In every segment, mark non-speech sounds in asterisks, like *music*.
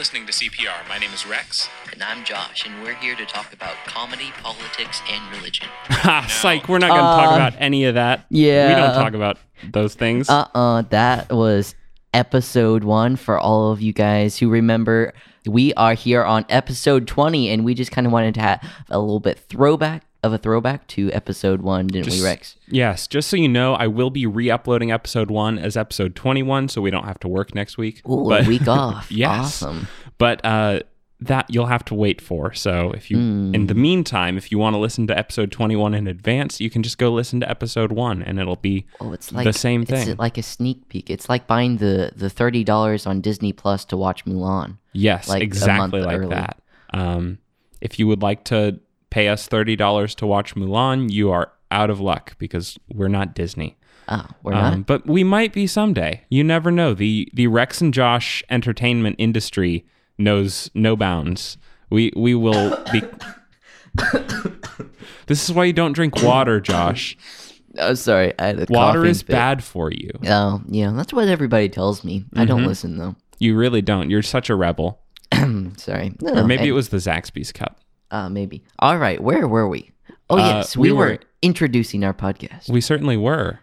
listening to CPR. My name is Rex. And I'm Josh, and we're here to talk about comedy, politics, and religion. *laughs* Ha, psych. We're not going to talk Uh, about any of that. yeah. We don't talk about those things. Uh uh that was episode one for all of you guys who remember. We are here on episode 20, and we just kind of wanted to have a little bit throwback of a throwback to episode one, didn't we, Rex? yes, just so you know, I will be re uploading episode one as episode 21, so we don't have to work next week. Ooh, but, a week *laughs* off. Yes. Awesome. But uh, that you'll have to wait for. So if you, Hmm. in the meantime, if you want to listen to episode 21 in advance, you can just go listen to episode one and it'll be Oh, it's like the same It's thing. like a sneak peek. It's like buying the the thirty dollars on Disney Plus to watch Mulan. Yes, like exactly like early. that. Um, if you would like to pay us thirty dollars to watch Mulan, you are out of luck because we're not Disney. Oh, we're Um, not. but we might be someday. You never know. the The Rex and Josh entertainment industry knows no bounds. We we will be. *coughs* this is why you don't drink water, Josh. Oh, sorry, I had a Water is fit. bad for you. Oh, yeah, that's what everybody tells me. I Mm-hmm. don't listen though. You really don't. You're such a rebel. *coughs* sorry. No, Or maybe hey, it was the Zaxby's cup. Uh, maybe. All right, where were we? Oh Uh, yes, we, we were, were- introducing our podcast. We certainly were.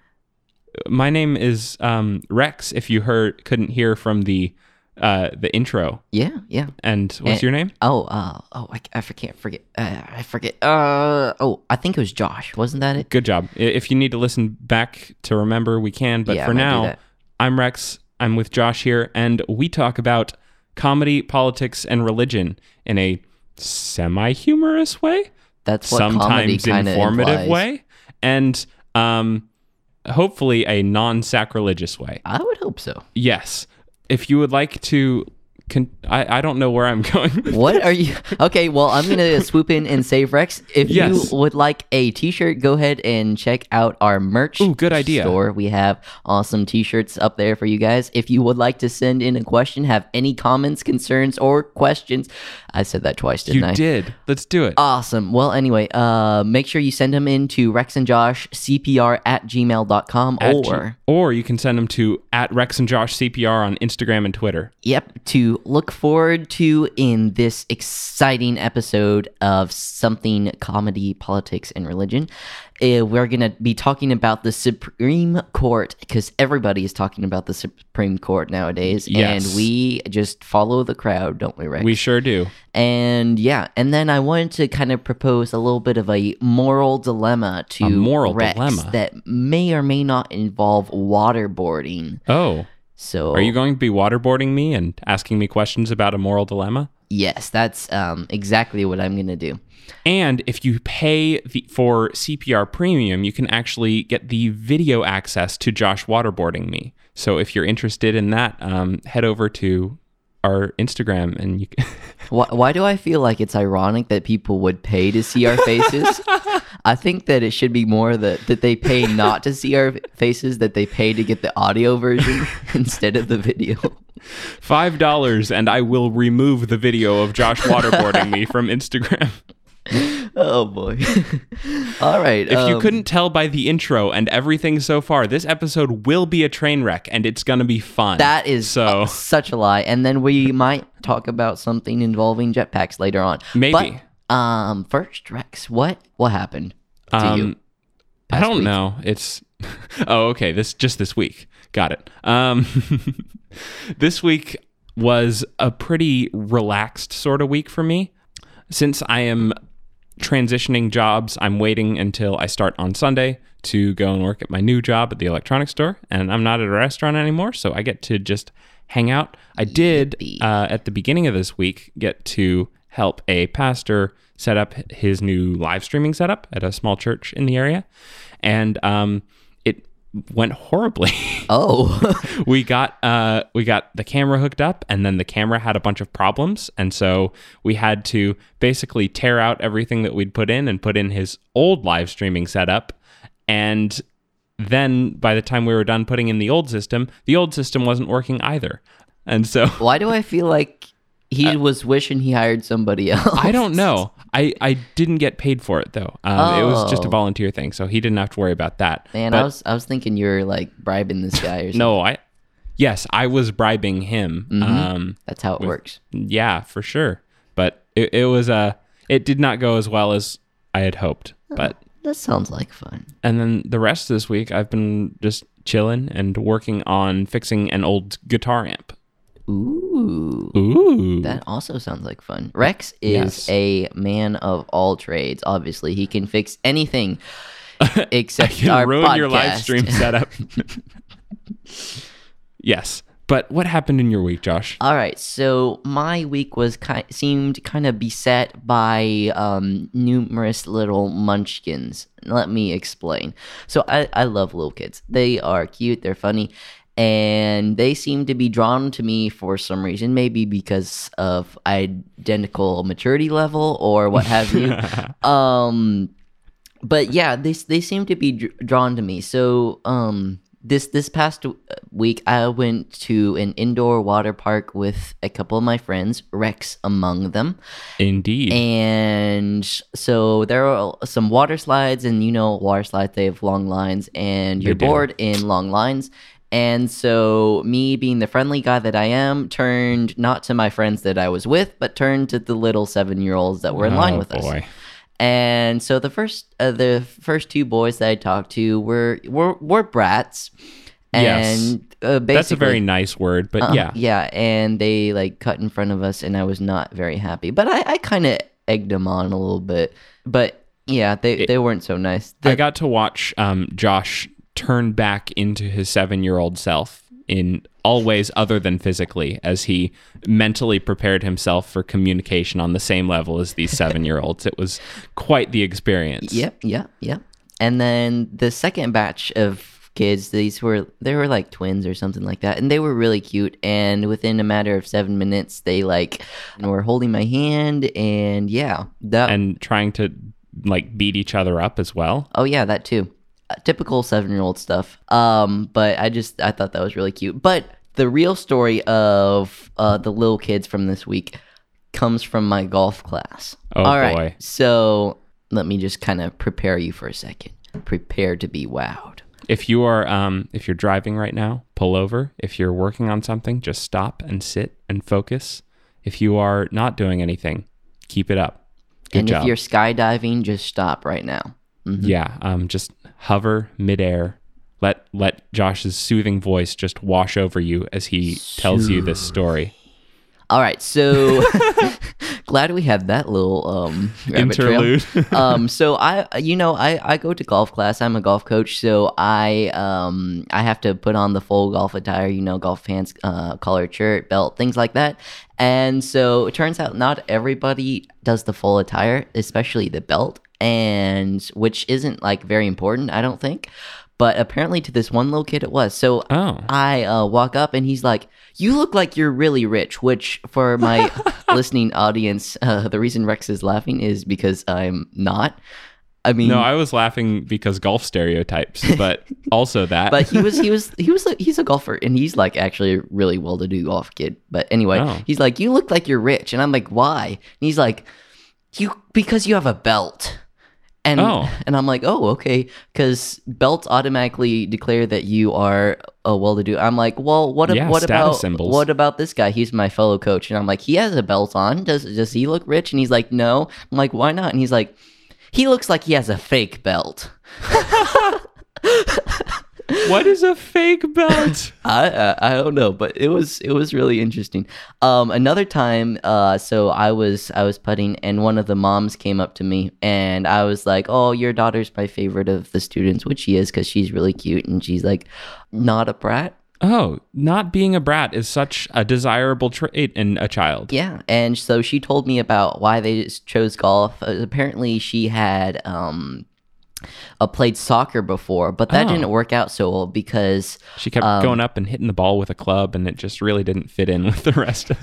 My name is um, Rex. If you heard, couldn't hear from the uh, the intro. yeah, yeah. And what's your name? Oh, uh, oh, I, I forget, forget, uh, I forget. Uh, oh, I think it was Josh. Wasn't that it? Good job. If you need to listen back to remember, we can. But Yeah, for I might do now. I'm Rex. I'm with Josh here, and we talk about comedy, politics, and religion in a semi-humorous way, That's what sometimes informative way, and um, hopefully a non-sacrilegious way. I would hope so. Yes. If you would like to, con- I, I don't know where I'm *laughs* going. with What are you? Okay, well, I'm gonna *laughs* swoop in and save Rex. If Yes. you would like a T-shirt, go ahead and check out our merch. Ooh, good idea. Store. We have awesome T-shirts up there for you guys. If you would like to send in a question, have any comments, concerns, or questions, I said that twice, didn't I? you did. Let's do it. Awesome. Well, anyway, uh, make sure you send them in to Rex and Josh CPR at gmail.com At G- or, or you can send them to at Rex and Josh CPR on Instagram and Twitter. yep, to look forward to in this exciting episode of something comedy, politics, and religion. Uh, we're going to be talking about the Supreme Court because everybody is talking about the Supreme Court nowadays. Yes. And we just follow the crowd, don't we, Rex? We sure do. And yeah, and then I wanted to kind of propose a little bit of a moral dilemma to A moral Rex dilemma? that may or may not involve waterboarding. Oh, So are you going to be waterboarding me and asking me questions about a moral dilemma? Yes, that's um, exactly what I'm gonna do. And if you pay the, for CPR Premium, you can actually get the video access to Josh waterboarding me. So if you're interested in that, um, head over to our Instagram and you. *laughs* Why, why do I feel like it's ironic that people would pay to see our faces? I think that it should be more that that they pay not to see our faces, that they pay to get the audio version *laughs* instead of the video. Five dollars, and I will remove the video of Josh waterboarding me from Instagram. *laughs* *laughs* oh boy! *laughs* All right. If you um, couldn't tell by the intro and everything so far, this episode will be a train wreck, and it's gonna be fun. That is so uh, such a lie. And then we might talk about something involving jetpacks later on. Maybe. But, um, first, Rex, what what happened to Um, you? I don't week? know. It's *laughs* oh okay. This just this week. Got it. Um, this week was a pretty relaxed sort of week for me. Since I am transitioning jobs, I'm waiting until I start on Sunday to go and work at my new job at the electronics store, and I'm not at a restaurant anymore, so I get to just hang out. I did uh, at the beginning of this week get to help a pastor set up his new live streaming setup at a small church in the area, and um, went horribly. Oh, *laughs* we got uh, we got the camera hooked up, and then the camera had a bunch of problems, and so we had to basically tear out everything that we'd put in and put in his old live streaming setup, and then by the time we were done putting in the old system, the old system wasn't working either, and so why do I feel like he was wishing he hired somebody else? Uh, I don't know. *laughs* I, I didn't get paid for it though. Um, It was just a Oh. volunteer thing, so he didn't have to worry about that. Man, But I was I was thinking you were like bribing this guy or *laughs* something. no, I Yes, I was bribing him. Mm-hmm. Um, That's how it works. yeah, for sure. But it, it was Uh, it did not go as well as I had hoped. But That sounds like fun. and then the rest of this week, I've been just chilling and working on fixing an old guitar amp. Ooh. Ooh, That also sounds like fun. Rex is Yes. a man of all trades. Obviously, he can fix anything *laughs* except our ruin your live stream setup. yes, but what happened in your week, Josh? All right, so my week was ki- seemed kind of beset by um, numerous little munchkins. Let me explain. So I, I love little kids. They are cute. They're funny, and they seem to be drawn to me for some reason. Maybe because of identical maturity level or what have you. *laughs* um, but yeah, they they seem to be dr- drawn to me. So um, this this past week, I went to an indoor water park with a couple of my friends, Rex among them, Indeed. and so there are some water slides, and you know, water slides they have long lines, and you're bored in long lines. And so, me being the friendly guy that I am, turned not to my friends that I was with, but turned to the little seven year olds that were in line Oh, with us. And so the first uh, the first two boys that I talked to were were, were brats. Yes. And uh, basically, That's a very nice word, but uh, yeah. yeah, and they like cut in front of us, and I was not very happy. But I, I kind of egged them on a little bit. But yeah, they they weren't so nice. I got to watch um, Josh turn back into his seven year old self in all ways other than physically, as he mentally prepared himself for communication on the same level as these *laughs* seven year olds. It was quite the experience. Yep, yep, yep. And then the second batch of kids, these were they were like twins or something like that, and they were really cute. And within a matter of seven minutes, they like were holding my hand, and yeah, that. And trying to like beat each other up as well. oh yeah, that too. Typical seven-year-old stuff. Um, but I just I thought that was really cute. But the real story of uh, the little kids from this week comes from my golf class. Oh, All right, boy. So let me just kind of prepare you for a second. Prepare to be wowed. If you are um, if you're driving right now, pull over. If you're working on something, just stop and sit and focus. If you are not doing anything, keep it up. Good and job. if you're skydiving, just stop right now. Mhm. Yeah, um, just hover midair. Let let Josh's soothing voice just wash over you as he tells you this story. All right, so *laughs* glad we had that little um. Interlude. *laughs* um, so I, you know, I, I go to golf class. I'm a golf coach, so I um I have to put on the full golf attire. You know, golf pants, uh, collared shirt, belt, things like that. And so it turns out not everybody does the full attire, especially the belt, and which isn't like very important, I don't think. But apparently to this one little kid it was. So oh, I uh, walk up and he's like, "You look like you're really rich." Which, for my *laughs* listening audience, uh, the reason Rex is laughing is because I'm not. I mean, no, I was laughing because golf stereotypes, but *laughs* also that. but he was he was he was a, he's a golfer and he's like actually a really well to do golf kid. But anyway, Oh. he's like, "You look like you're rich," and I'm like, "Why?" And he's like, "You because you have a belt." And, Oh. and I'm like, oh, okay, because belts automatically declare that you are a well-to-do. I'm like, well, what, Yeah, what about symbols. what about this guy? He's my fellow coach, and I'm like, he has a belt on. Does does he look rich? And he's like, no. I'm like, why not? And he's like, he looks like he has a fake belt. *laughs* *laughs* what is a fake belt? *laughs* I, I I don't know, but it was it was really interesting. Um, another time, uh, so I was I was putting, and one of the moms came up to me, and I was like, "Oh, your daughter's my favorite of the students," which she is because she's really cute, and she's like, not a brat. Oh, not being a brat is such a desirable trait in a child. Yeah, and so she told me about why they chose golf. Uh, apparently, she had um, uh, played soccer before, but that Oh. didn't work out so well because She kept Um, going up and hitting the ball with a club, and it just really didn't fit in *laughs* with the rest of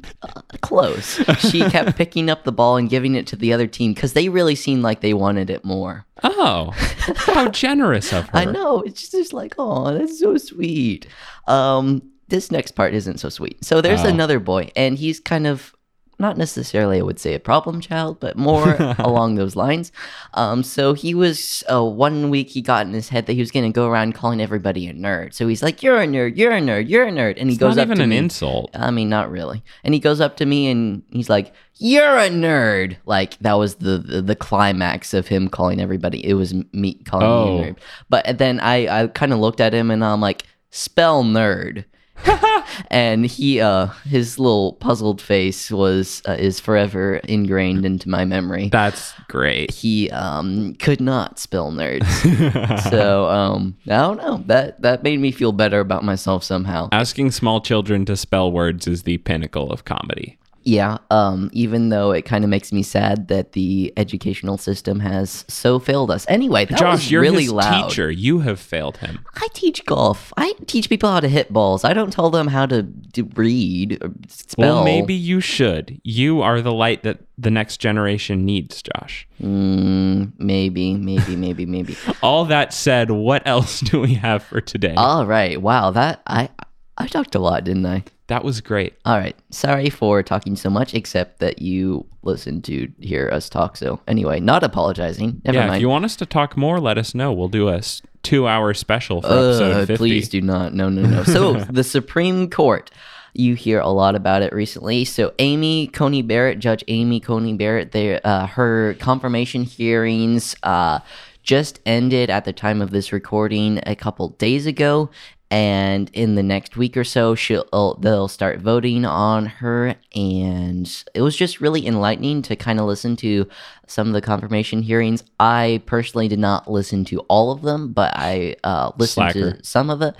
*laughs* close. she kept *laughs* picking up the ball and giving it to the other team because they really seemed like they wanted it more. Oh, how generous of her. I know it's just like, oh, that's so sweet. Um, this next part isn't so sweet. So there's Oh. another boy, and he's kind of not necessarily I would say a problem child, but more *laughs* along those lines. Um, so he was uh, one week he got in his head that he was going to go around calling everybody a nerd. So he's like, "You're a nerd, you're a nerd, you're a nerd," and he It's goes not up even to an me. insult. I mean, not really. And he goes up to me and he's like, "You're a nerd." Like that was the the, the climax of him calling everybody. It was me calling Oh. me a nerd. But then I I kind of looked at him and I'm like, "Spell nerd." *laughs* and he uh his little puzzled face was uh, is forever ingrained into my memory. That's great. he um could not spell nerds. *laughs* so um I don't know. That that made me feel better about myself somehow. Asking small children to spell words is the pinnacle of comedy. Yeah, um, even though it kind of makes me sad that the educational system has so failed us. Anyway, that Josh, was you're really his loud. teacher. You have failed him. I teach golf. I teach people how to hit balls. I don't tell them how to read or spell. Well, maybe you should. You are the light that the next generation needs, Josh. Mm, maybe, maybe, maybe, maybe. *laughs* All that said, what else *laughs* do we have for today? All right. Wow, that I I talked a lot, didn't I? that was great. All right. Sorry for talking so much, except that you listened to hear us talk. So anyway, not apologizing. Never yeah, mind. if you want us to talk more, let us know. We'll do a two-hour special for episode Uh, 50. please do not. No, no, no. So *laughs* the Supreme Court. You hear a lot about it recently. So Amy Coney Barrett, Judge Amy Coney Barrett, there, uh, her confirmation hearings uh, just ended at the time of this recording a couple days ago, and in the next week or so, she'll uh, they'll start voting on her. And it was just really enlightening to kind of listen to some of the confirmation hearings. I personally did not listen to all of them, but I uh, listened Slacker. to some of it,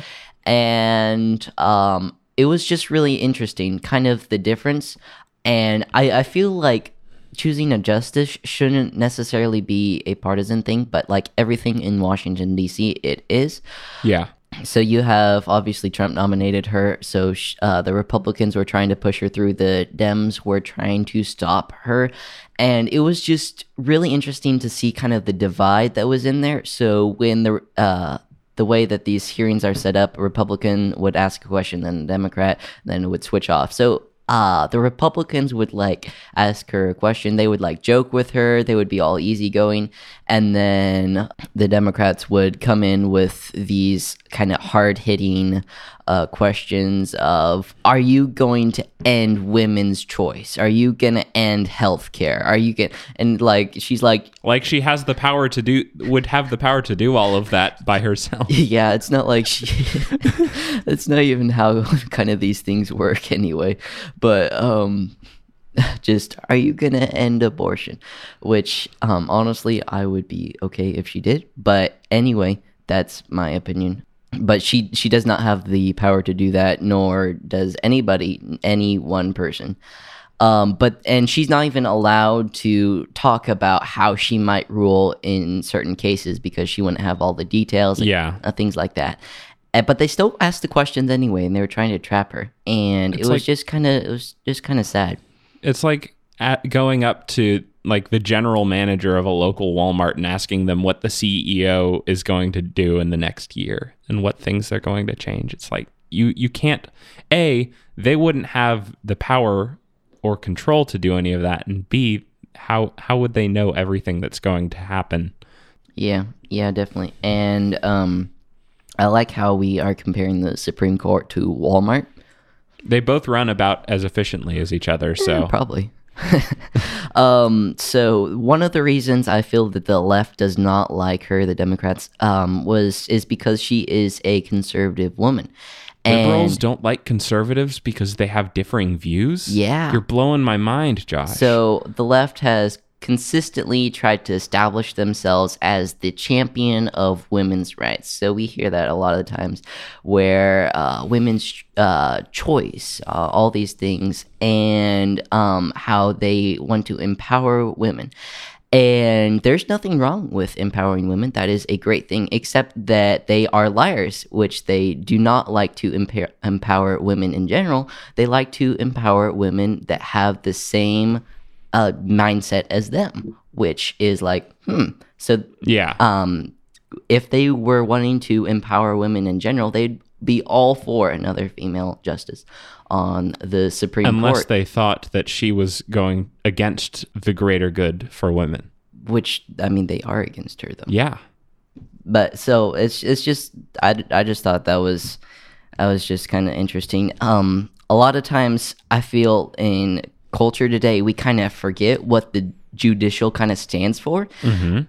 and um, it was just really interesting, kind of the difference. And I, I feel like choosing a justice shouldn't necessarily be a partisan thing, but like everything in Washington D.C., it is. Yeah. So you have obviously Trump nominated her. So sh- uh, the Republicans were trying to push her through. The Dems were trying to stop her, and it was just really interesting to see kind of the divide that was in there. So when the uh, the way that these hearings are set up, a Republican would ask a question, then a Democrat, then it would switch off. So uh, the Republicans would like ask her a question. They would like joke with her. They would be all easygoing. And then the Democrats would come in with these kind of hard hitting uh, questions of Are you going to end women's choice? Are you going to end healthcare? Are you going And like, she's like, Like she has the power to do would have the power to do all of that by herself. *laughs* yeah, it's not like she. *laughs* it's not even how *laughs* kind of these things work anyway. But um, *laughs* just are you gonna end abortion? Which um, honestly, I would be okay if she did. But anyway, that's my opinion. But she she does not have the power to do that, nor does anybody, any one person. Um, but and she's not even allowed to talk about how she might rule in certain cases because she wouldn't have all the details. and, Yeah. uh, things like that. Uh, but they still asked the questions anyway, and they were trying to trap her, and It's it was like- just kind of it was just kind of sad. It's like going up to like the general manager of a local Walmart and asking them what the CEO is going to do in the next year and what things they're going to change. It's like you you can't a they wouldn't have the power or control to do any of that and b how how would they know everything that's going to happen? Yeah, yeah, definitely. And um, I like how we are comparing the Supreme Court to Walmart. They both run about as efficiently as each other, so Probably. *laughs* um, so one of the reasons I feel that the left does not like her, the Democrats, um, was is because she is a conservative woman. liberals And don't like conservatives because they have differing views. Yeah. You're blowing my mind, Josh. So the left has consistently tried to establish themselves as the champion of women's rights. So we hear that a lot of times, where uh, women's uh, choice, uh, all these things, and um, how they want to empower women. And there's nothing wrong with empowering women. That is a great thing, except that they are liars, which they do not like to empower women in general. They like to empower women that have the same uh, mindset as them, which is like, hmm. So, yeah. um, if they were wanting to empower women in general, they'd be all for another female justice, on the Supreme Court. Unless Court, they thought that she was going against the greater good for women. which I mean they are against her though. Yeah. but so it's it's just I, I just thought that was that was just kind of interesting um a lot of times i feel in culture today we kind of forget what the judicial kind of stands for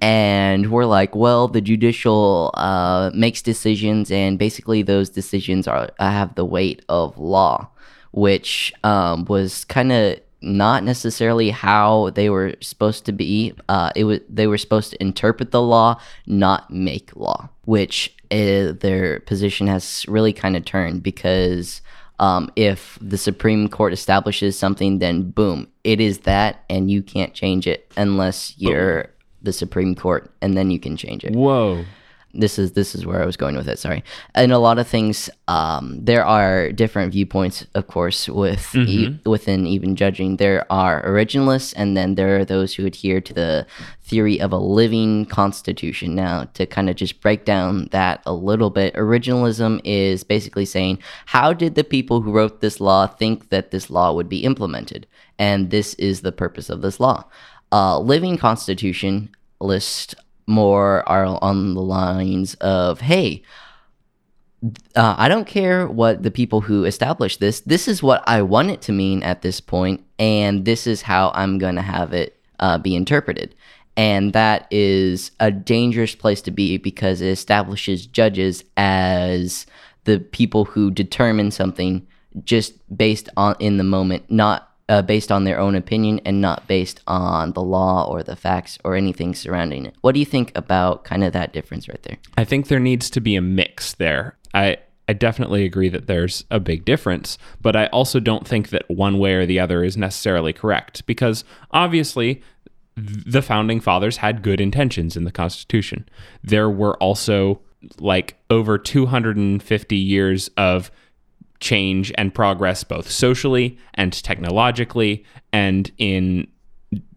and we're like well the judicial uh makes decisions and basically those decisions are have the weight of law which um was kind of not necessarily how they were supposed to be. Uh, it was they were supposed to interpret the law, not make law. Which uh, their position has really kind of turned because um, if the Supreme Court establishes something, then boom, it is that, and you can't change it unless you're the Supreme Court, and then you can change it Whoa. This is this is where I was going with it. Sorry. And a lot of things, um, there are different viewpoints, of course, with e- within even judging. There are originalists, and then there are those who adhere to the theory of a living constitution. Now, to kind of just break down that a little bit, originalism is basically saying, how did the people who wrote this law think that this law would be implemented? And this is the purpose of this law. Uh, living constitution list more are on the lines of, hey, uh, I don't care what the people who established this. This is what I want it to mean at this point, and this is how I'm going to have it uh, be interpreted. And that is a dangerous place to be because it establishes judges as the people who determine something just based on in the moment, not uh, based on their own opinion and not based on the law or the facts or anything surrounding it. What do you think about kind of that difference right there? I think there needs to be a mix there. I I definitely agree that there's a big difference, but I also don't think that one way or the other is necessarily correct because obviously the founding fathers had good intentions in the Constitution. There were also like over 250 years of change and progress both socially and technologically and in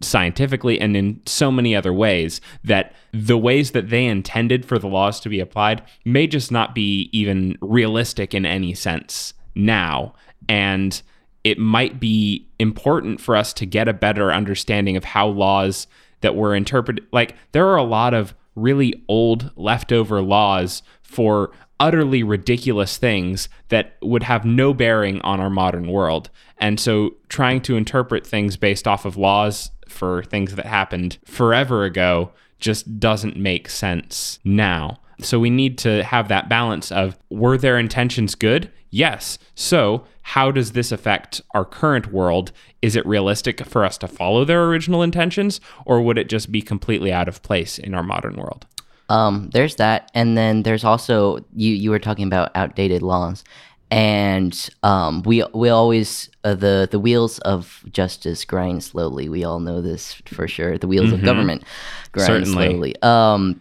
scientifically and in so many other ways that the ways that they intended for the laws to be applied may just not be even realistic in any sense now. And it might be important for us to get a better understanding of how laws that were interpreted like there are a lot of really old leftover laws for utterly ridiculous things that would have no bearing on our modern world. And so trying to interpret things based off of laws for things that happened forever ago just doesn't make sense now. So we need to have that balance of were their intentions good? Yes. So, how does this affect our current world? Is it realistic for us to follow their original intentions or would it just be completely out of place in our modern world? Um, there's that, and then there's also you. You were talking about outdated laws, and um, we we always uh, the the wheels of justice grind slowly. We all know this for sure. The wheels of government grind Certainly. slowly. Um,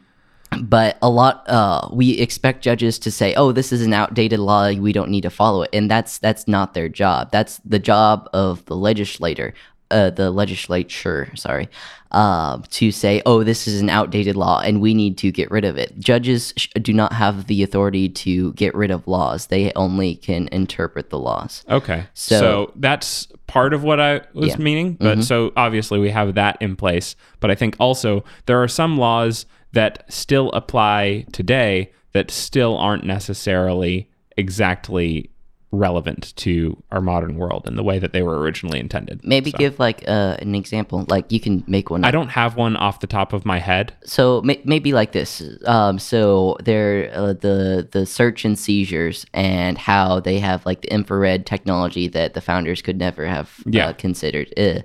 but a lot uh, we expect judges to say oh this is an outdated law we don't need to follow it and that's that's not their job that's the job of the legislator uh, the legislature sorry uh, to say oh this is an outdated law and we need to get rid of it judges sh- do not have the authority to get rid of laws they only can interpret the laws Okay. So- So, that's part of what I was Yeah. meaning. But so obviously we have that in place. But I think also there are some laws that still apply today that still aren't necessarily exactly relevant to our modern world in the way that they were originally intended. maybe So- give like uh, an example like you can make one I don't have one off the top of my head. so may- maybe like this um so there uh, the the search and seizures and how they have like the infrared technology that the founders could never have Yeah. uh, considered uh,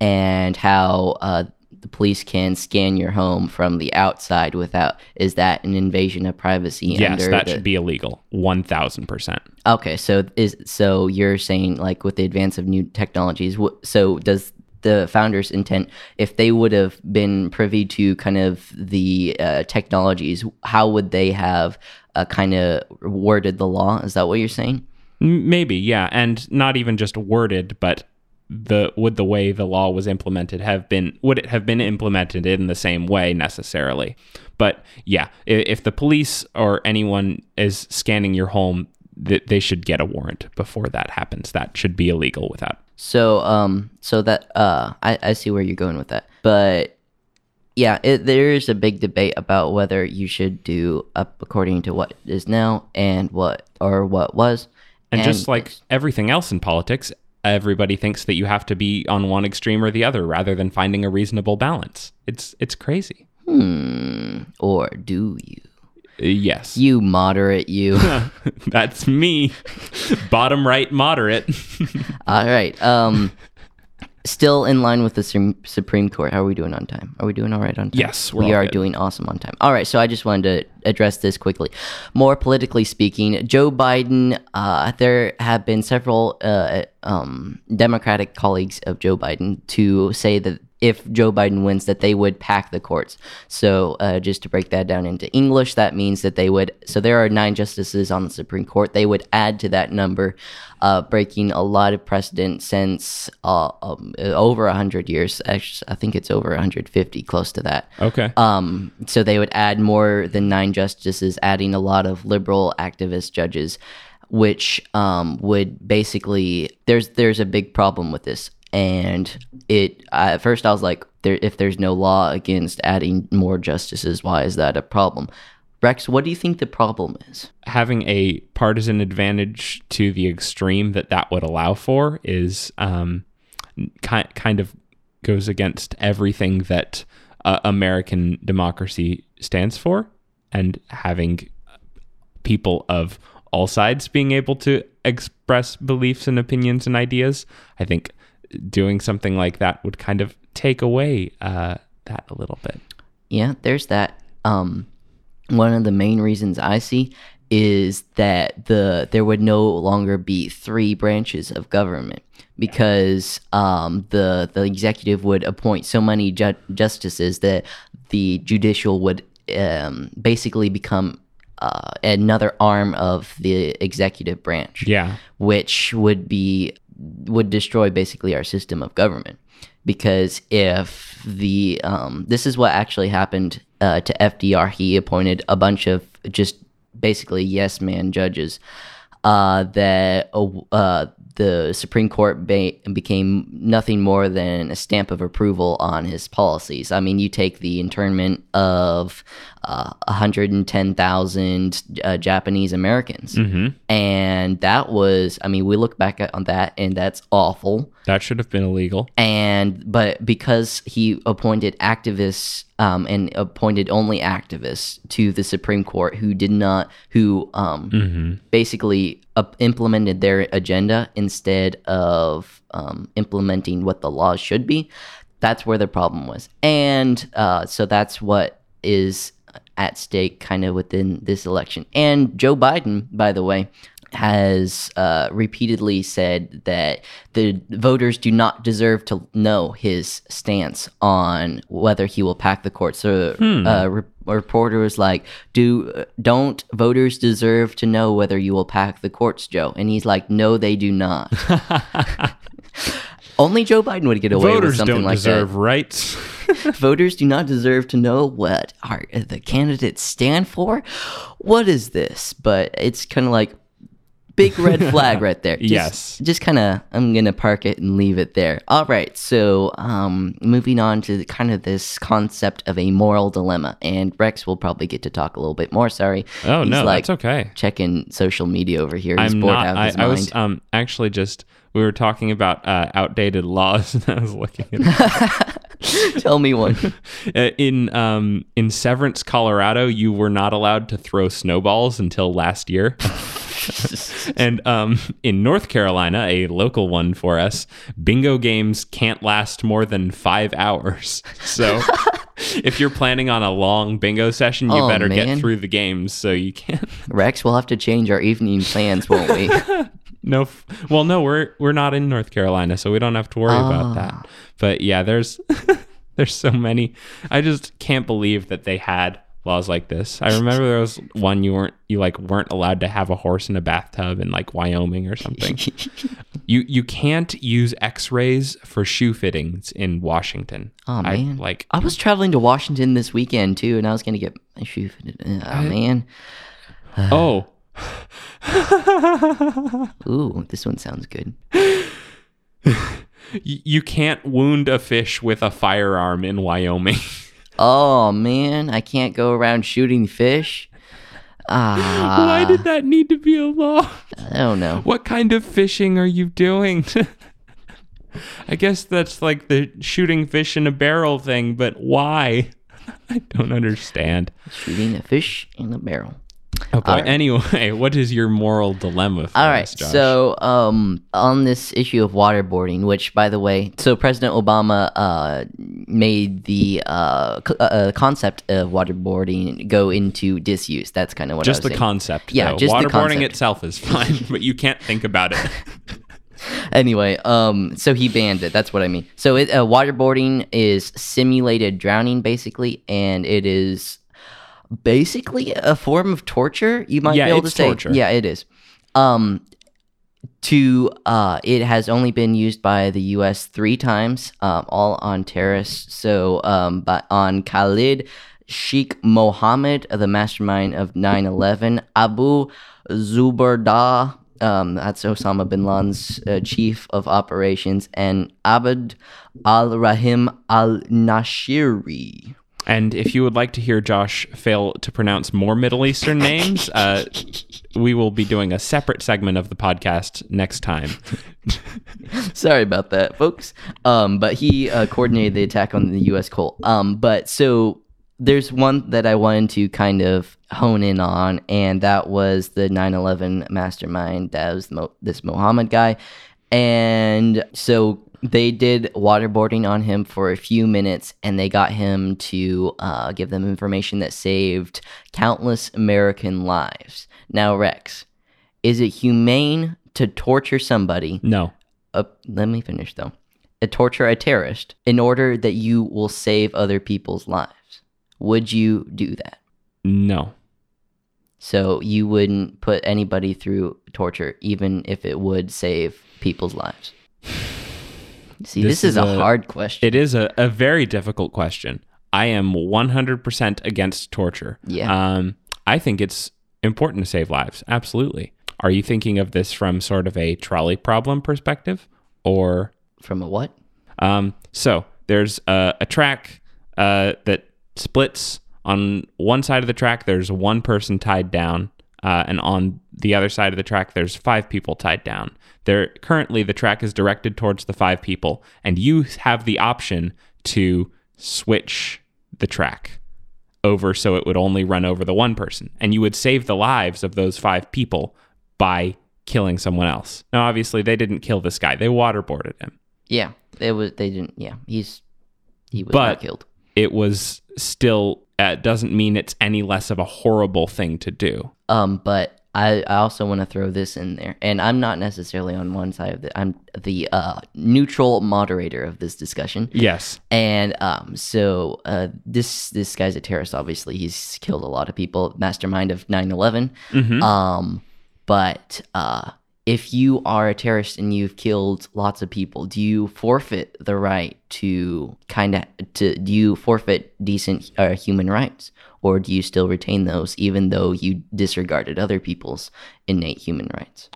and how uh the police can scan your home from the outside without is that an invasion of privacy Yes, that the- should be illegal. 1000%. Okay, so is so you're saying like with the advance of new technologies, so does the founders' intent, if they would have been privy to kind of the uh, technologies, how would they have uh, kind of worded the law? Is that what you're saying? Maybe, yeah, and not even just worded, but the would the way the law was implemented have been would it have been implemented in the same way necessarily? But yeah, if, if the police or anyone is scanning your home, th- they should get a warrant before that happens. That should be illegal without. So, um, so that uh, I I see where you're going with that, but yeah, it, there is a big debate about whether you should do up according to what is now and what or what was. And, just like everything else in politics, everybody thinks that you have to be on one extreme or the other rather than finding a reasonable balance. It's it's crazy. hmm, or do you? Uh, yes. You moderate, you. *laughs* That's me. Bottom right moderate. *laughs* All right. Um, still in line with the Supreme Court. How are we doing on time? Are we doing all right on time? Yes, we're we are good. doing awesome on time. All right. So I just wanted to address this quickly. More politically speaking, Joe Biden. Uh, there have been several uh, um, Democratic colleagues of Joe Biden to say that if Joe Biden wins, that they would pack the courts. So, uh, just to break that down into English, that means that they would. So, there are nine justices on the Supreme Court. They would add to that number, uh, breaking a lot of precedent since uh, um, over 100 years. Actually, I think it's over 150, close to that. okay. Um, so they would add more than nine justices, adding a lot of liberal activist judges, which um, would basically there's there's a big problem with this. And it I, at first I was like, there, if there's no law against adding more justices, why is that a problem? Rex, what do you think the problem is? having a partisan advantage to the extreme that that would allow for is um, ki- kind of goes against everything that uh, American democracy stands for, and having people of all sides being able to express beliefs and opinions and ideas. I think doing something like that would kind of take away uh, that a little bit. Yeah, there's that. Um, one of the main reasons I see is that the there would no longer be three branches of government because um, the the executive would appoint so many ju- justices that the judicial would um, basically become uh, another arm of the executive branch. Yeah. which would be would destroy basically our system of government. Because if the um, this is what actually happened uh, to FDR he appointed a bunch of just basically yes man judges uh, that uh, the Supreme Court became nothing more than a stamp of approval on his policies. I mean, you take the internment of uh, 110,000 uh, Japanese Americans, and that was, I mean, we look back at, on that, and that's awful That should have been illegal. and but because he appointed activists um, and appointed only activists to the Supreme Court who did not who um, basically up implemented their agenda instead of um, implementing what the laws should be. That's where the problem was, and uh, so that's what is at stake, kind of within this election. And Joe Biden, by the way, has uh, repeatedly said that the voters do not deserve to know his stance on whether he will pack the court. So uh, re- a reporter was like, "Do don't voters deserve to know whether you will pack the courts, Joe?" And he's like, "No, they do not." *laughs* Only Joe Biden would get away with Voters something don't like deserve rights. that. *laughs* Voters do not deserve to know what our, the candidates stand for. What is this? But it's kind of like big red *laughs* flag right there. Just, Yes. Just kind of, I'm gonna park it and leave it there. All right. So, um, moving on to the, kind of this concept of a moral dilemma, and Rex will probably get to talk a little bit more. Sorry. Oh He's no, like that's okay. Checking social media over here. He's I'm bored not. out of I, his I mind. was um actually just we were talking about uh, outdated laws, *laughs* and I was looking at *laughs* Tell me one. Uh, in um in Severance, Colorado. You were not allowed to throw snowballs until last year. *laughs* and um, in North Carolina, a local one for us, bingo games can't last more than five hours. So if you're planning on a long bingo session, you Oh, better man. get through the games so you can't. *laughs* Rex, we'll have to change our evening plans, won't we? *laughs* No, f- well, no, we're we're not in North Carolina, so we don't have to worry about that. But yeah, there's there's so many. I just can't believe that they had laws like this. I remember there was one you weren't you like weren't allowed to have a horse in a bathtub in like Wyoming or something. *laughs* you you can't use X-rays for shoe fittings in Washington. Oh I, man, like I was traveling to Washington this weekend too, and I was gonna get my shoe fitted. Oh man, oh. *laughs* Ooh, this one sounds good. *laughs* You can't wound a fish with a firearm in Wyoming. Oh man, I can't go around shooting fish. *laughs* Ah, Why did that need to be a law? I don't know. What kind of fishing are you doing? *laughs* I guess that's like the shooting fish in a barrel thing, but why? *laughs* I don't understand. Shooting a fish in a barrel. Oh boy. Right. Anyway, *laughs* what is your moral dilemma for All right. us? So, um, on this issue of waterboarding, which, by the way, so President Obama uh, made the uh, c- uh, concept of waterboarding go into disuse. That's kind of what I just the saying. concept. Yeah, though. just the waterboarding concept. itself is fine, *laughs* but you can't think about it. *laughs* anyway, um, so he banned it. That's what I mean. So it, uh, waterboarding is simulated drowning, basically, and it is basically a form of torture. You might Yeah, be able to say, torture. yeah, it is. Um, to uh, it has only been used by the U.S. three times, um, all on terrorists. So, um, but on Khalid Sheikh Mohammed, the mastermind of 9/11, Abu Zubardah, um, that's Osama bin Laden's uh, chief of operations, and Abd Al Rahim Al Nashiri. And if you would like to hear Josh fail to pronounce more Middle Eastern names, uh, we will be doing a separate segment of the podcast next time. *laughs* Sorry about that, folks. Um, but he uh, coordinated the attack on the U.S. Cole. Um, but so there's one that I wanted to kind of hone in on, and that was the 9/11 mastermind. That was this Mohammed guy, and so they did waterboarding on him for a few minutes, and they got him to uh, give them information that saved countless American lives. Now, Rex, is it humane to torture somebody No. uh, let me finish though. A torture a terrorist in order that you will save other people's lives. Would you do that? No. So you wouldn't put anybody through torture, even if it would save people's lives. See, This this, is, is a, hard question. It is a, a very difficult question. I am 100% against torture. Yeah. Um, I think it's important to save lives. Absolutely. Are you thinking of this from sort of a trolley problem perspective? Or, From a what? um, so there's a, a track uh, that splits. On one side of the track, there's one person tied down. Uh, and on the other side of the track, there's five people tied down. There currently the track is directed towards the five people, and you have the option to switch the track over so it would only run over the one person, and you would save the lives of those five people by killing someone else. Now, obviously, they didn't kill this guy; they waterboarded him. Yeah, it was. They didn't. Yeah, he's he was But- not killed. It was still uh, doesn't mean it's any less of a horrible thing to do. Um, but I, I also want to throw this in there, and I'm not necessarily on one side of it. I'm the uh, neutral moderator of this discussion. Yes, And um, so uh, this this guy's a terrorist. Obviously, he's killed a lot of people. Mastermind of 9/11. Mhm. Um, but uh, if you are a terrorist and you've killed lots of people, do you forfeit the right to kind of to do you forfeit decent uh, human rights, or do you still retain those even though you disregarded other people's innate human rights?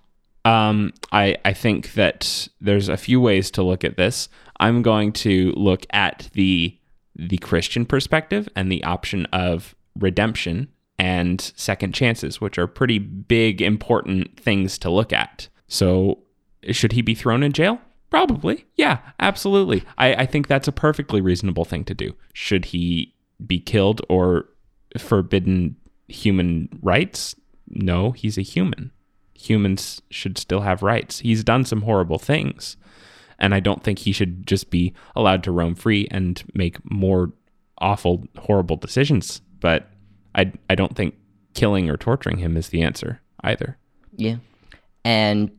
Um, I, I think that there's a few ways to look at this. I'm going to look at the the Christian perspective and the option of redemption and second chances, which are pretty big, important things to look at. So, should he be thrown in jail? Probably. Yeah, absolutely. I, I think that's a perfectly reasonable thing to do. Should he be killed or forbidden human rights? No, he's a human humans should still have rights. He's done some horrible things. And I don't think he should just be allowed to roam free and make more awful, horrible decisions. But I, I don't think killing or torturing him is the answer either. Yeah, and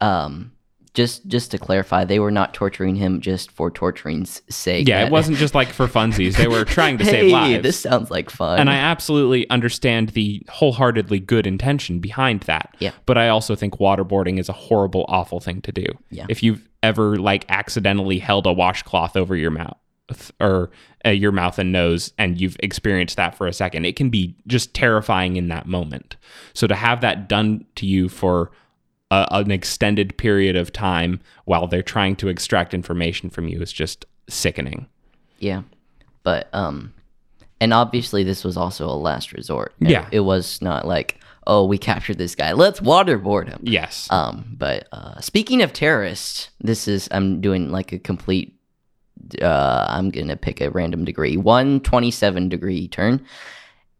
um, just just to clarify, they were not torturing him just for torturing's sake. Yeah, it wasn't just like for funsies. They were trying to *laughs* save hey, lives. this sounds like fun. and I absolutely understand the wholeheartedly good intention behind that. Yeah. But I also think waterboarding is a horrible, awful thing to do. Yeah. If you've ever like accidentally held a washcloth over your mouth, or uh, your mouth and nose and you've experienced that for a second it can be just terrifying in that moment so to have that done to you for a, an extended period of time while they're trying to extract information from you is just sickening Yeah. But um and obviously this was also a last resort. It- Yeah. It, was not like, oh, we captured this guy. Let's waterboard him. yes Um, but uh speaking of terrorists, this is I'm doing like a complete uh I'm gonna pick a random degree. 127 degree turn.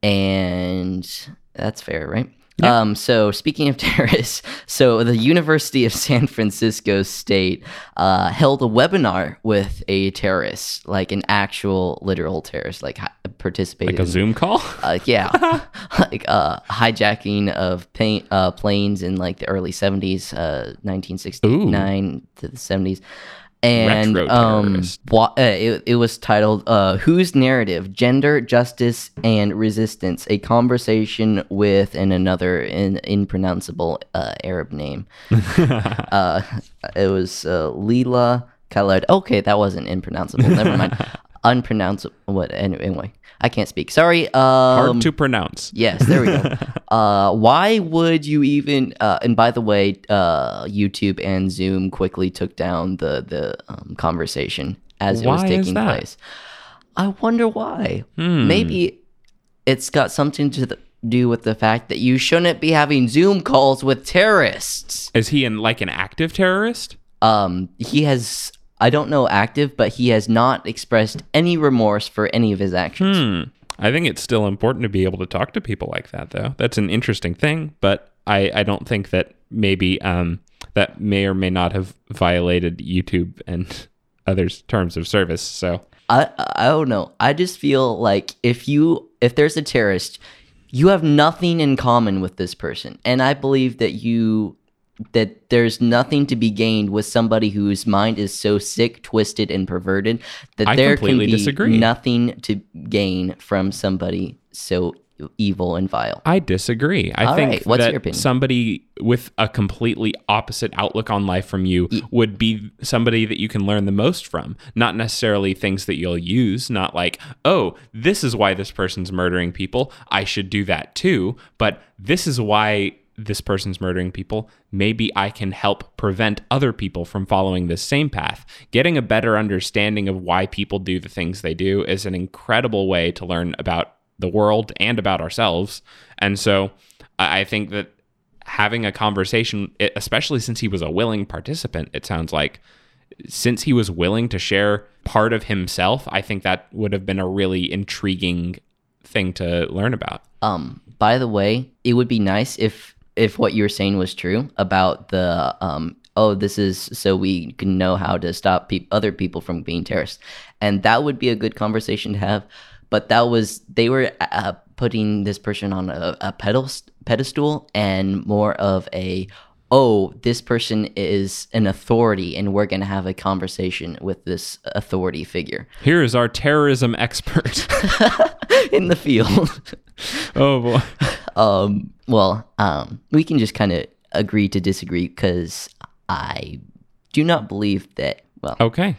And that's fair, right? Um, so speaking of *laughs* terrorists, so the University of San Francisco State uh, held a webinar with a terrorist, like an actual literal terrorist, like hi- participated. like a in- zoom call *laughs* uh, yeah, *laughs* like uh, hijacking of uh, planes in like the early seventies, uh, nineteen sixty nine to the seventies, and um, wa- uh, it, it was titled uh, "Whose Narrative: Gender, Justice, and Resistance: A Conversation with and Another in Impronounceable uh, Arab Name." *laughs* uh, it was uh, Leila Khaled. Okay, that wasn't impronounceable. Never mind. *laughs* Unpronounceable. What? Anyway, I can't speak. Sorry. Um, hard to pronounce Yes, there we go. *laughs* uh, why would you even? Uh, and by the way, uh, YouTube and Zoom quickly took down the the um, conversation as it was Why taking place. I wonder why. Hmm. Maybe it's got something to th- do with the fact that you shouldn't be having Zoom calls with terrorists. is he in like an active terrorist Um, he has. I don't know active, but he has not expressed any remorse for any of his actions. Hmm. I think it's still important to be able to talk to people like that, though. That's an interesting thing, but I, I don't think that maybe um, that may or may not have violated YouTube and *laughs* others' terms of service. So I I don't know. I just feel like if you if there's a terrorist, you have nothing in common with this person, and I believe that you that there's nothing to be gained with somebody whose mind is so sick, twisted, and perverted that I there can be disagree. nothing to gain from somebody so evil and vile. I disagree. I All think right, what's that your opinion? somebody with a completely opposite outlook on life from you would be somebody that you can learn the most from. Not necessarily things that you'll use, not like, oh, this is why this person's murdering people. I should do that too. But this is why this person's murdering people. Maybe I can help prevent other people from following this same path. Getting a better understanding of why people do the things they do is an incredible way to learn about the world and about ourselves. And so I think that having a conversation, especially since he was a willing participant, it sounds like, since he was willing to share part of himself, I think that would have been a really intriguing thing to learn about. Um, by the way, it would be nice if if what you were saying was true about the um oh this is so we can know how to stop peop other people from being terrorists, and that would be a good conversation to have. But that was they were uh, putting this person on a, a pedest- pedestal and more of a oh this person is an authority and we're going to have a conversation with this authority figure Here is our terrorism expert. *laughs* in the field *laughs* *laughs* oh boy. *laughs* Um, well, um, we can just kind of agree to disagree because I do not believe that. Well, Okay.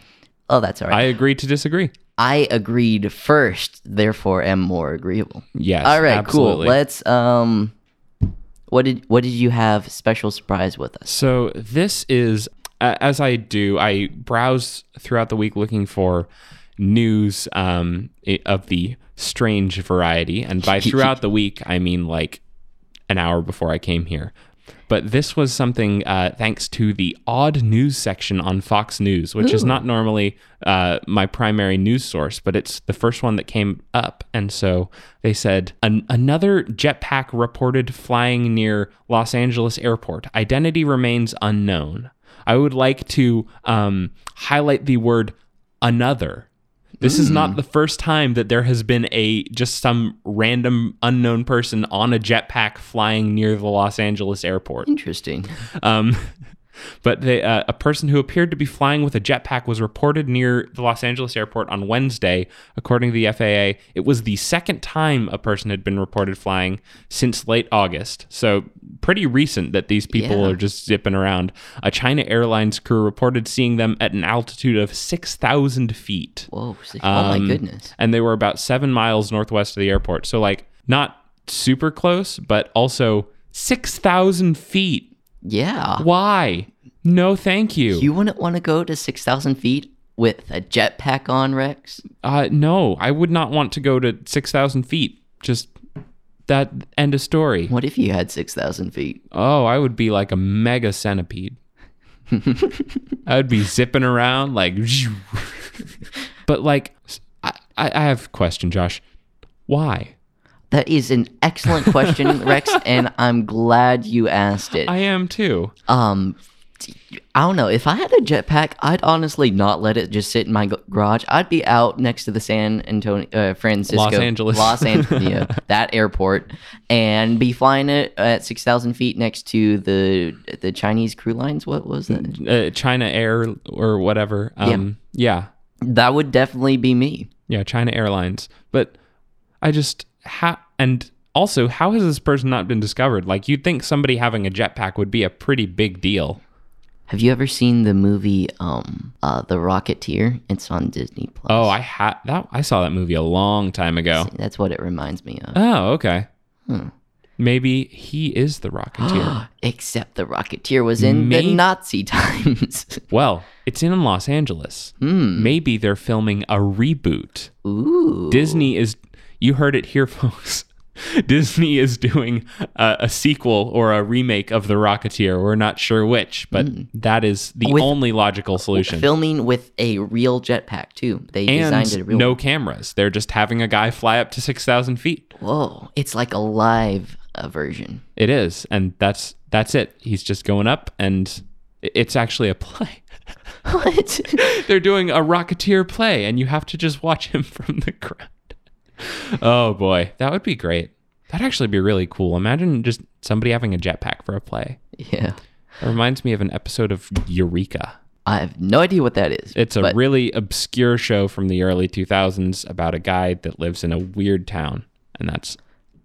oh, that's all right. I agree to disagree. I, agreed first, therefore am more agreeable. Yes. all right, absolutely. cool. Let's. Um, what did what did you have special surprise with us? So this is as I do, I browse throughout the week looking for news um, of the strange variety, and by throughout the week, I mean like an hour before I came here. But this was something uh, thanks to the odd news section on Fox News, which is not normally uh, my primary news source, but it's the first one that came up. And so they said An- another jetpack reported flying near Los Angeles airport. Identity remains unknown. I would like to um, highlight the word another. This is not the first time that there has been a just some random unknown person on a jetpack flying near the Los Angeles airport. Interesting. Um, *laughs* but they, uh, a person who appeared to be flying with a jetpack was reported near the Los Angeles airport on Wednesday, according to the FAA. It was the second time a person had been reported flying since late August. So, pretty recent that these people Yeah. are just zipping around. A China Airlines crew reported seeing them at an altitude of 6,000 feet. Whoa! si- oh my Um, goodness. And they were about seven miles northwest of the airport. So, like, not super close, but also 6,000 feet. Yeah. Why? No, thank you. You wouldn't want to go to six thousand feet with a jetpack on, Rex? Uh, no, I would not want to go to 6,000 feet. Just that end of story. What if you had six thousand feet? Oh, I would be like a mega centipede. I would be zipping around like. *laughs* but like, I, I I have a question, Josh. Why? That is an excellent question, Rex, and I'm glad you asked it. I am too. Um, I don't know. If I had a jetpack, I'd honestly not let it just sit in my garage. I'd be out next to the San Antonio, uh, Francisco, Los Angeles. Los *laughs* Angeles, that airport, and be flying it at six thousand feet next to the the Chinese crew lines. What was it? Uh, China Air or whatever. Um, yeah. That would definitely be me. yeah, China Airlines. But I just how and also how has this person not been discovered? Like you'd think somebody having a jetpack would be a pretty big deal. Have you ever seen the movie um uh The Rocketeer? It's on Disney Plus. Oh, I had that. I saw that movie a long time ago. that's what it reminds me of. Oh, okay. Maybe he is the Rocketeer. *gasps* Except the Rocketeer was in May- the Nazi *laughs* times. well, it's in Los Angeles. Hmm. Maybe they're filming a reboot. Ooh. Disney is. You heard it here, *laughs* folks. *laughs* Disney is doing a, a sequel or a remake of The Rocketeer. We're not sure which, but that is the. With- only logical solution. filming with a real jetpack too. They designed it and real. no cameras. They're just having a guy fly up to 6,000 feet. Whoa, it's like a live uh, version. It is. And that's that's it. He's just going up, and it's actually a play. *laughs* What? *laughs* They're doing a Rocketeer play, and you have to just watch him from the ground. *laughs* Oh boy, that would be great. That'd actually be really cool. Imagine just somebody having a jetpack for a play. yeah, It reminds me of an episode of Eureka. I have no idea what that is. It's a really obscure show from the early 2000s about a guy that lives in a weird town, and that's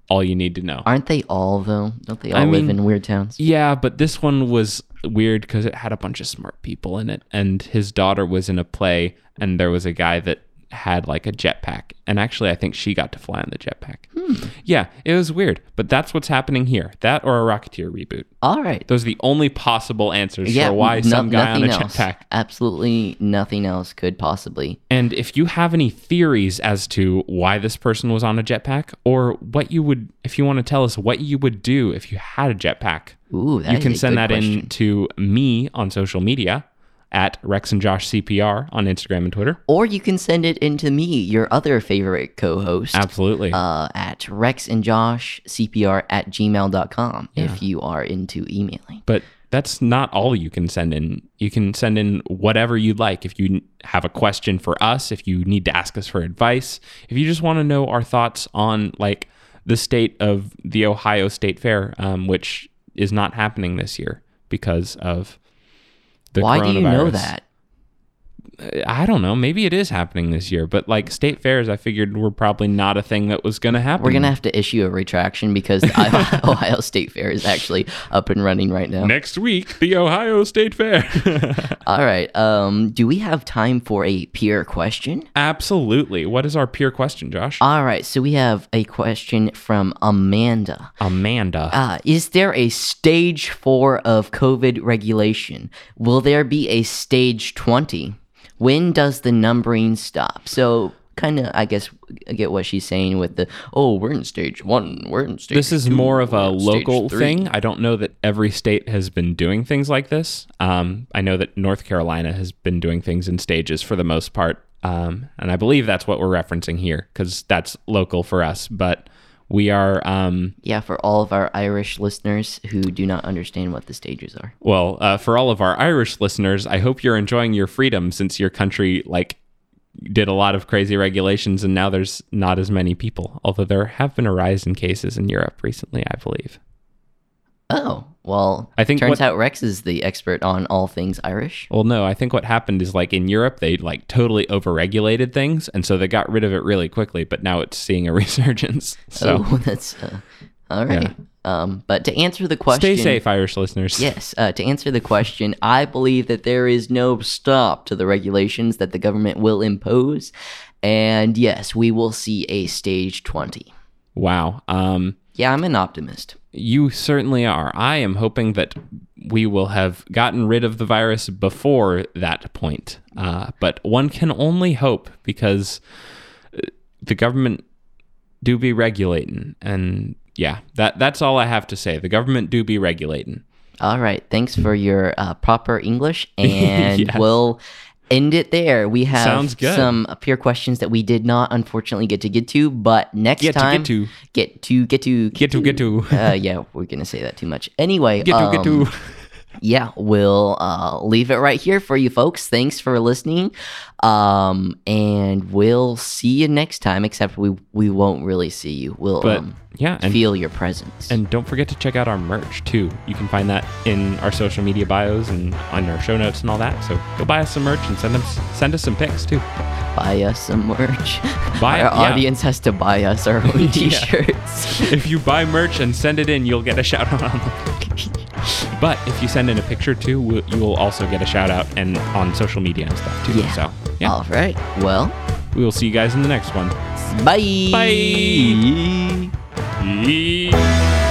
all you need to know. aren't they all though? Don't they all I live mean- in weird towns? Yeah, but this one was weird because it had a bunch of smart people in it, and his daughter was in a play, and there was a guy that had like a jetpack, and actually, I think she got to fly on the jetpack. Hmm. Yeah, it was weird, but that's what's happening here. That or a Rocketeer reboot. All right. Those are the only possible answers Yeah, for why no- some guy on a else. jetpack. Absolutely nothing else could possibly. And if you have any theories as to why this person was on a jetpack, or what you would, if you want to tell us what you would do if you had a jetpack, Ooh, you can send that in to me on social media at Rex and Josh CPR on Instagram and Twitter. Or you can send it into me, your other favorite co-host. Absolutely. uh, at Rex and Josh CPR at gmail.com if you are into emailing. but that's not all you can send in. You can send in whatever you'd like. If you have a question for us, if you need to ask us for advice, if you just want to know our thoughts on like the state of the Ohio State Fair, um, which is not happening this year because of Why do you know that? I don't know. Maybe it is happening this year, but like state fairs, I figured were probably not a thing that was going to happen. We're going to have to issue a retraction because the *laughs* Ohio- Ohio State Fair is actually up and running right now. next week the Ohio State Fair. *laughs* All right. Um, do we have time for a peer question? Absolutely. What is our peer question, Josh? All right. So we have a question from Amanda. Amanda. Uh, is there a stage four of COVID regulation? Will there be a stage 20? When does the numbering stop? So, kind of, I guess, I get what she's saying with the, oh, we're in stage one, we're in stage this is two, more of a local thing. I don't know that every state has been doing things like this. Um, I know that North Carolina has been doing things in stages for the most part. Um, and I believe that's what we're referencing here because that's local for us. But we are, um, Yeah, for all of our Irish listeners who do not understand what the stages are. well, uh, for all of our Irish listeners, I hope you're enjoying your freedom since your country, like, did a lot of crazy regulations and now there's not as many people. Although there have been a rise in cases in Europe recently, I believe. Oh, well, I think turns what- out Rex is the expert on all things Irish. Well, no, I think what happened is like in Europe, they like totally overregulated things, and so they got rid of it really quickly. But now it's seeing a *laughs* resurgence. So oh, that's uh, all right. Um, but to answer the question, Stay safe, Irish listeners. Yes, uh, to answer the question, I believe that there is no stop to the regulations that the government will impose. And yes, we will see a stage 20. Wow. Um, Yeah, I'm an optimist. You certainly are. I am hoping that we will have gotten rid of the virus before that point. Uh, but one can only hope because uh, the government do be regulating. And yeah, that that's all I have to say. The government do be regulating. All right, thanks for your uh, proper English, *laughs* and Yes. we'll end it there. We have some peer questions that we did not unfortunately get to get to, but next Get to, get time to. get to get to Get to, get to. *laughs* uh, yeah, we're gonna say that too much. Anyway, Get to, get um, to. *laughs* yeah, we'll uh, leave it right here for you folks. Thanks for listening. Um, and we'll see you next time, except we we won't really see you. We'll But um, yeah, and feel your presence. And don't forget to check out our merch too. You can find that in our social media bios and on our show notes and all that. So go buy us some merch and send us send us some pics too. buy us some merch. *laughs* Buy- our yeah. audience has to buy us our own *laughs* t-shirts. If you buy merch and send it in, you'll get a shout out on the *laughs* But if you send in a picture too, you will also get a shout out and on social media and stuff too. Yeah. So yeah, All right. Well, we will see you guys in the next one. bye. Bye. Bye.